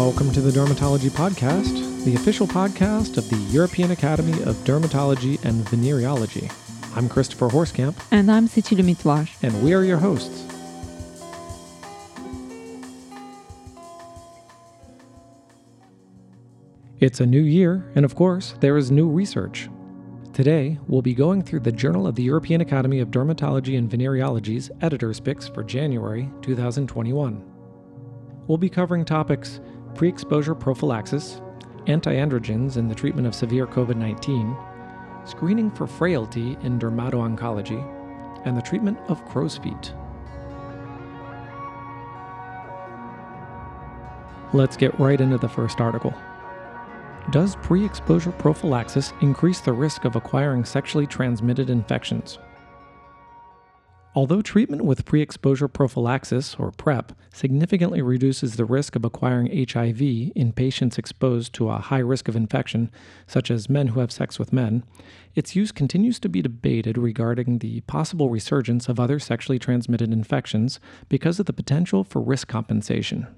Welcome to the Dermatology Podcast, the official podcast of the European Academy of Dermatology and Venereology. I'm Christopher Horskamp, And I'm Seçil Ümit and we are your hosts. It's a new year, and of course, there is new research. Today, we'll be going through the Journal of the European Academy of Dermatology and Venereology's editor's picks for January 2021. We'll be covering topics pre exposure prophylaxis, antiandrogens in the treatment of severe COVID 19, screening for frailty in dermato-oncology, and the treatment of crow's feet. Let's get right into the first article. Does pre exposure prophylaxis increase the risk of acquiring sexually transmitted infections? Although treatment with pre exposure prophylaxis, or PrEP, significantly reduces the risk of acquiring HIV in patients exposed to a high risk of infection, such as men who have sex with men, its use continues to be debated regarding the possible resurgence of other sexually transmitted infections because of the potential for risk compensation.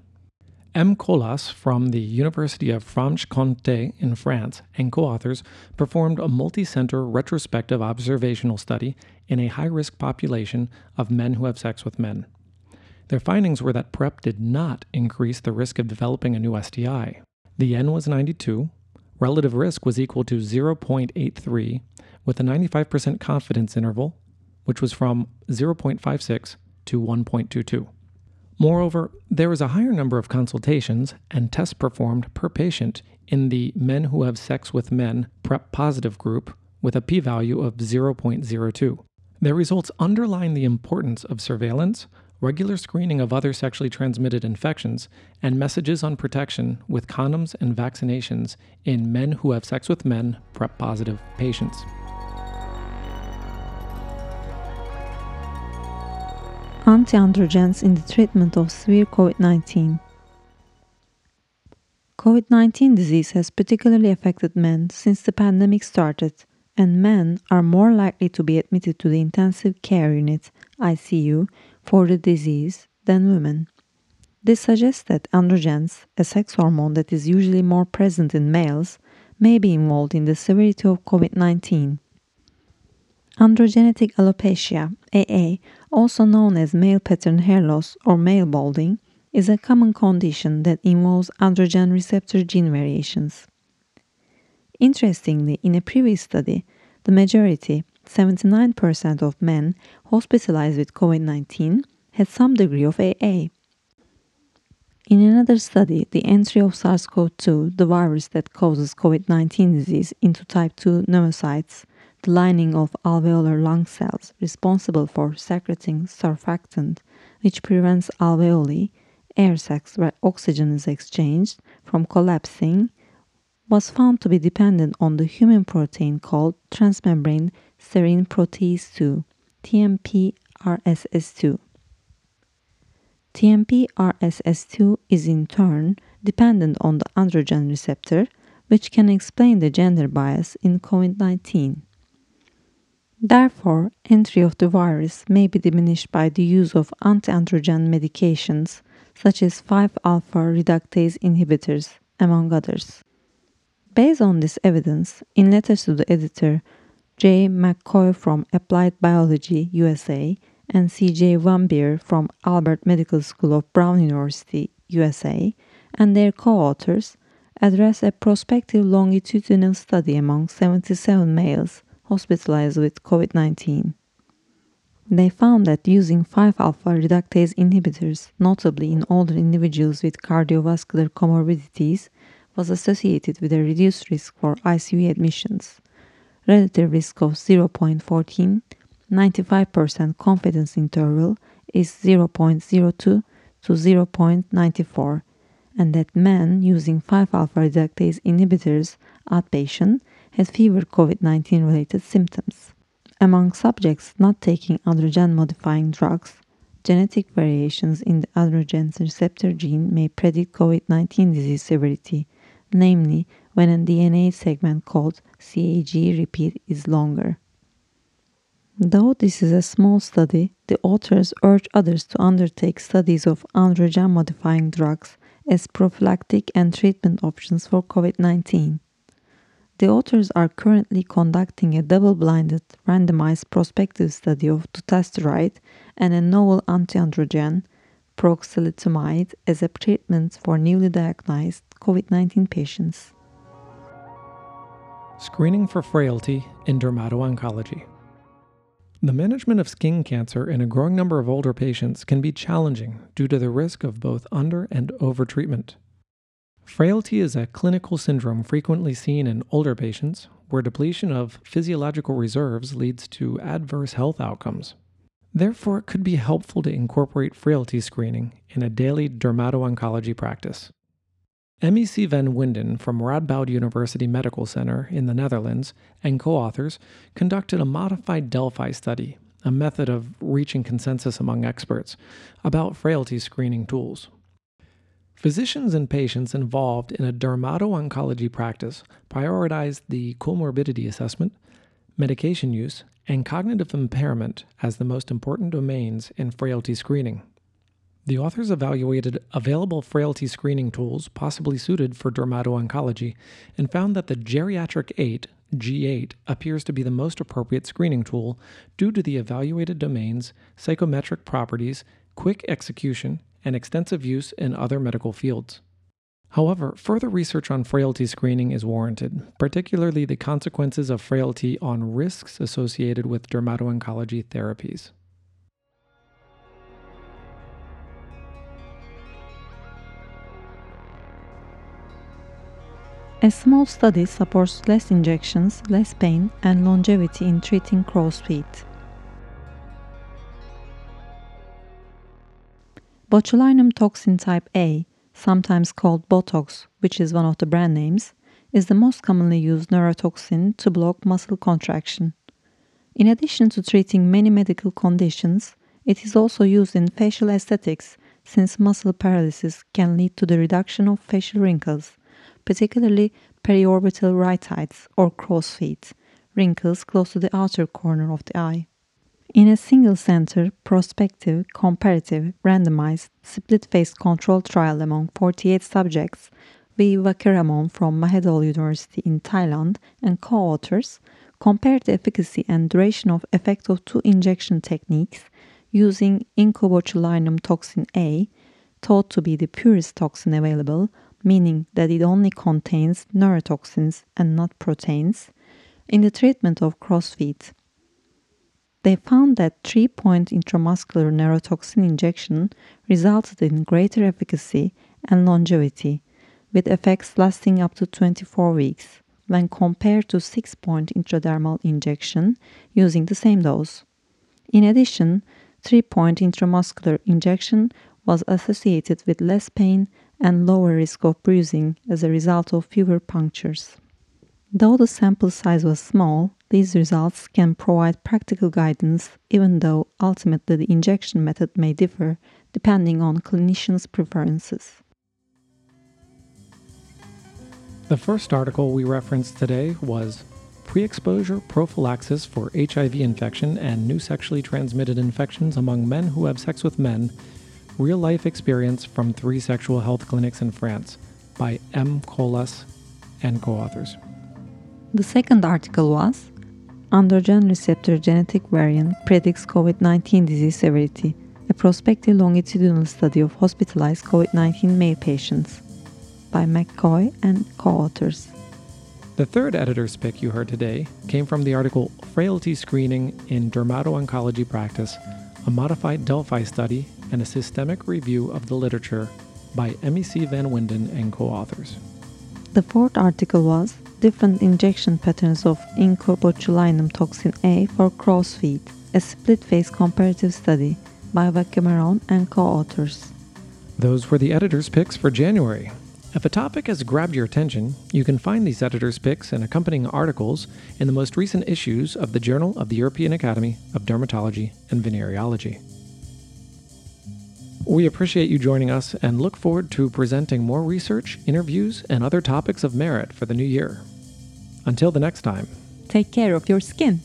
M. Colas from the University of Franche-Comté in France and co-authors performed a multi-center retrospective observational study in a high-risk population of men who have sex with men. Their findings were that PrEP did not increase the risk of developing a new STI. The N was 92, relative risk was equal to 0.83 with a 95% confidence interval, which was from 0.56 to 1.22. Moreover, there was a higher number of consultations and tests performed per patient in the men who have sex with men PrEP positive group with a p value of 0.02. Their results underline the importance of surveillance, regular screening of other sexually transmitted infections, and messages on protection with condoms and vaccinations in men who have sex with men PrEP positive patients. Anti-androgens in the treatment of severe COVID-19. COVID-19 disease has particularly affected men since the pandemic started, and men are more likely to be admitted to the intensive care unit ICU for the disease than women. This suggests that androgens, a sex hormone that is usually more present in males, may be involved in the severity of COVID-19. Androgenetic alopecia, AA, also known as male pattern hair loss or male balding, is a common condition that involves androgen receptor gene variations. Interestingly, in a previous study, the majority, 79% of men hospitalized with COVID 19, had some degree of AA. In another study, the entry of SARS CoV 2, the virus that causes COVID 19 disease, into type 2 pneumocytes, the lining of alveolar lung cells responsible for secreting surfactant, which prevents alveoli, air sacs where oxygen is exchanged, from collapsing, was found to be dependent on the human protein called transmembrane serine protease 2, TMP-RSS2. TMP-RSS2 is in turn dependent on the androgen receptor, which can explain the gender bias in COVID-19. Therefore, entry of the virus may be diminished by the use of anti-androgen medications such as 5-alpha reductase inhibitors, among others. Based on this evidence, in letters to the editor, J. McCoy from Applied Biology, USA, and C.J. Wambier from Alpert Medical School of Brown University, USA, and their co-authors address a prospective longitudinal study among 77 males hospitalized with COVID 19. They found that using 5 alpha reductase inhibitors, notably in older individuals with cardiovascular comorbidities, was associated with a reduced risk for ICU admissions. Relative risk of 0.14, 95% confidence interval is 0.02 to 0.94, and that men using 5 alpha reductase inhibitors outpatient had fewer COVID 19 related symptoms. Among subjects not taking androgen modifying drugs, genetic variations in the androgen receptor gene may predict COVID 19 disease severity, namely when a DNA segment called CAG repeat is longer. Though this is a small study, the authors urge others to undertake studies of androgen modifying drugs as prophylactic and treatment options for COVID 19. The authors are currently conducting a double blinded, randomized prospective study of dutasteride and a novel antiandrogen, proxalutamide, as a treatment for newly diagnosed COVID 19 patients. Screening for frailty in dermato-oncology. The management of skin cancer in a growing number of older patients can be challenging due to the risk of both under and overtreatment. Frailty is a clinical syndrome frequently seen in older patients where depletion of physiological reserves leads to adverse health outcomes. Therefore, it could be helpful to incorporate frailty screening in a daily dermato-oncology practice. MEC van Winden from Radboud University Medical Center in the Netherlands and co authors conducted a modified Delphi study, a method of reaching consensus among experts, about frailty screening tools. Physicians and patients involved in a dermato-oncology practice prioritize the comorbidity assessment, medication use, and cognitive impairment as the most important domains in frailty screening. The authors evaluated available frailty screening tools possibly suited for dermato-oncology and found that the Geriatric 8 G8 appears to be the most appropriate screening tool due to the evaluated domains, psychometric properties, quick execution, and extensive use in other medical fields. However, further research on frailty screening is warranted, particularly the consequences of frailty on risks associated with dermato-oncology therapies. A small study supports less injections, less pain, and longevity in treating crow's feet. Botulinum toxin type A, sometimes called Botox, which is one of the brand names, is the most commonly used neurotoxin to block muscle contraction. In addition to treating many medical conditions, it is also used in facial aesthetics since muscle paralysis can lead to the reduction of facial wrinkles, particularly periorbital rhytides or crow's feet, wrinkles close to the outer corner of the eye. In a single center, prospective, comparative, randomized, split face controlled trial among 48 subjects, V. Vachiramon from Mahidol University in Thailand and co authors compared the efficacy and duration of effect of two injection techniques using incobotulinum toxin A, thought to be the purest toxin available, meaning that it only contains neurotoxins and not proteins, in the treatment of crow's feet. They found that three point intramuscular neurotoxin injection resulted in greater efficacy and longevity, with effects lasting up to 24 weeks, when compared to six point intradermal injection using the same dose. In addition, three point intramuscular injection was associated with less pain and lower risk of bruising as a result of fewer punctures. Though the sample size was small, these results can provide practical guidance even though ultimately the injection method may differ depending on clinicians' preferences. The first article we referenced today was Pre exposure prophylaxis for HIV infection and new sexually transmitted infections among men who have sex with men Real Life Experience from Three Sexual Health Clinics in France by M. Colas and co authors. The second article was Androgen receptor genetic variant predicts COVID 19 disease severity, a prospective longitudinal study of hospitalized COVID 19 male patients by McCoy and co authors. The third editor's pick you heard today came from the article Frailty Screening in Dermato-Oncology Practice, a modified Delphi study and a systemic review of the literature by MEC Van Winden and co authors. The fourth article was different injection patterns of incobotulinum toxin A for crow's a split-face comparative study by Vachiramon and co-authors. Those were the editor's picks for January. If a topic has grabbed your attention, you can find these editor's picks and accompanying articles in the most recent issues of the Journal of the European Academy of Dermatology and Venereology. We appreciate you joining us and look forward to presenting more research, interviews, and other topics of merit for the new year. Until the next time, take care of your skin.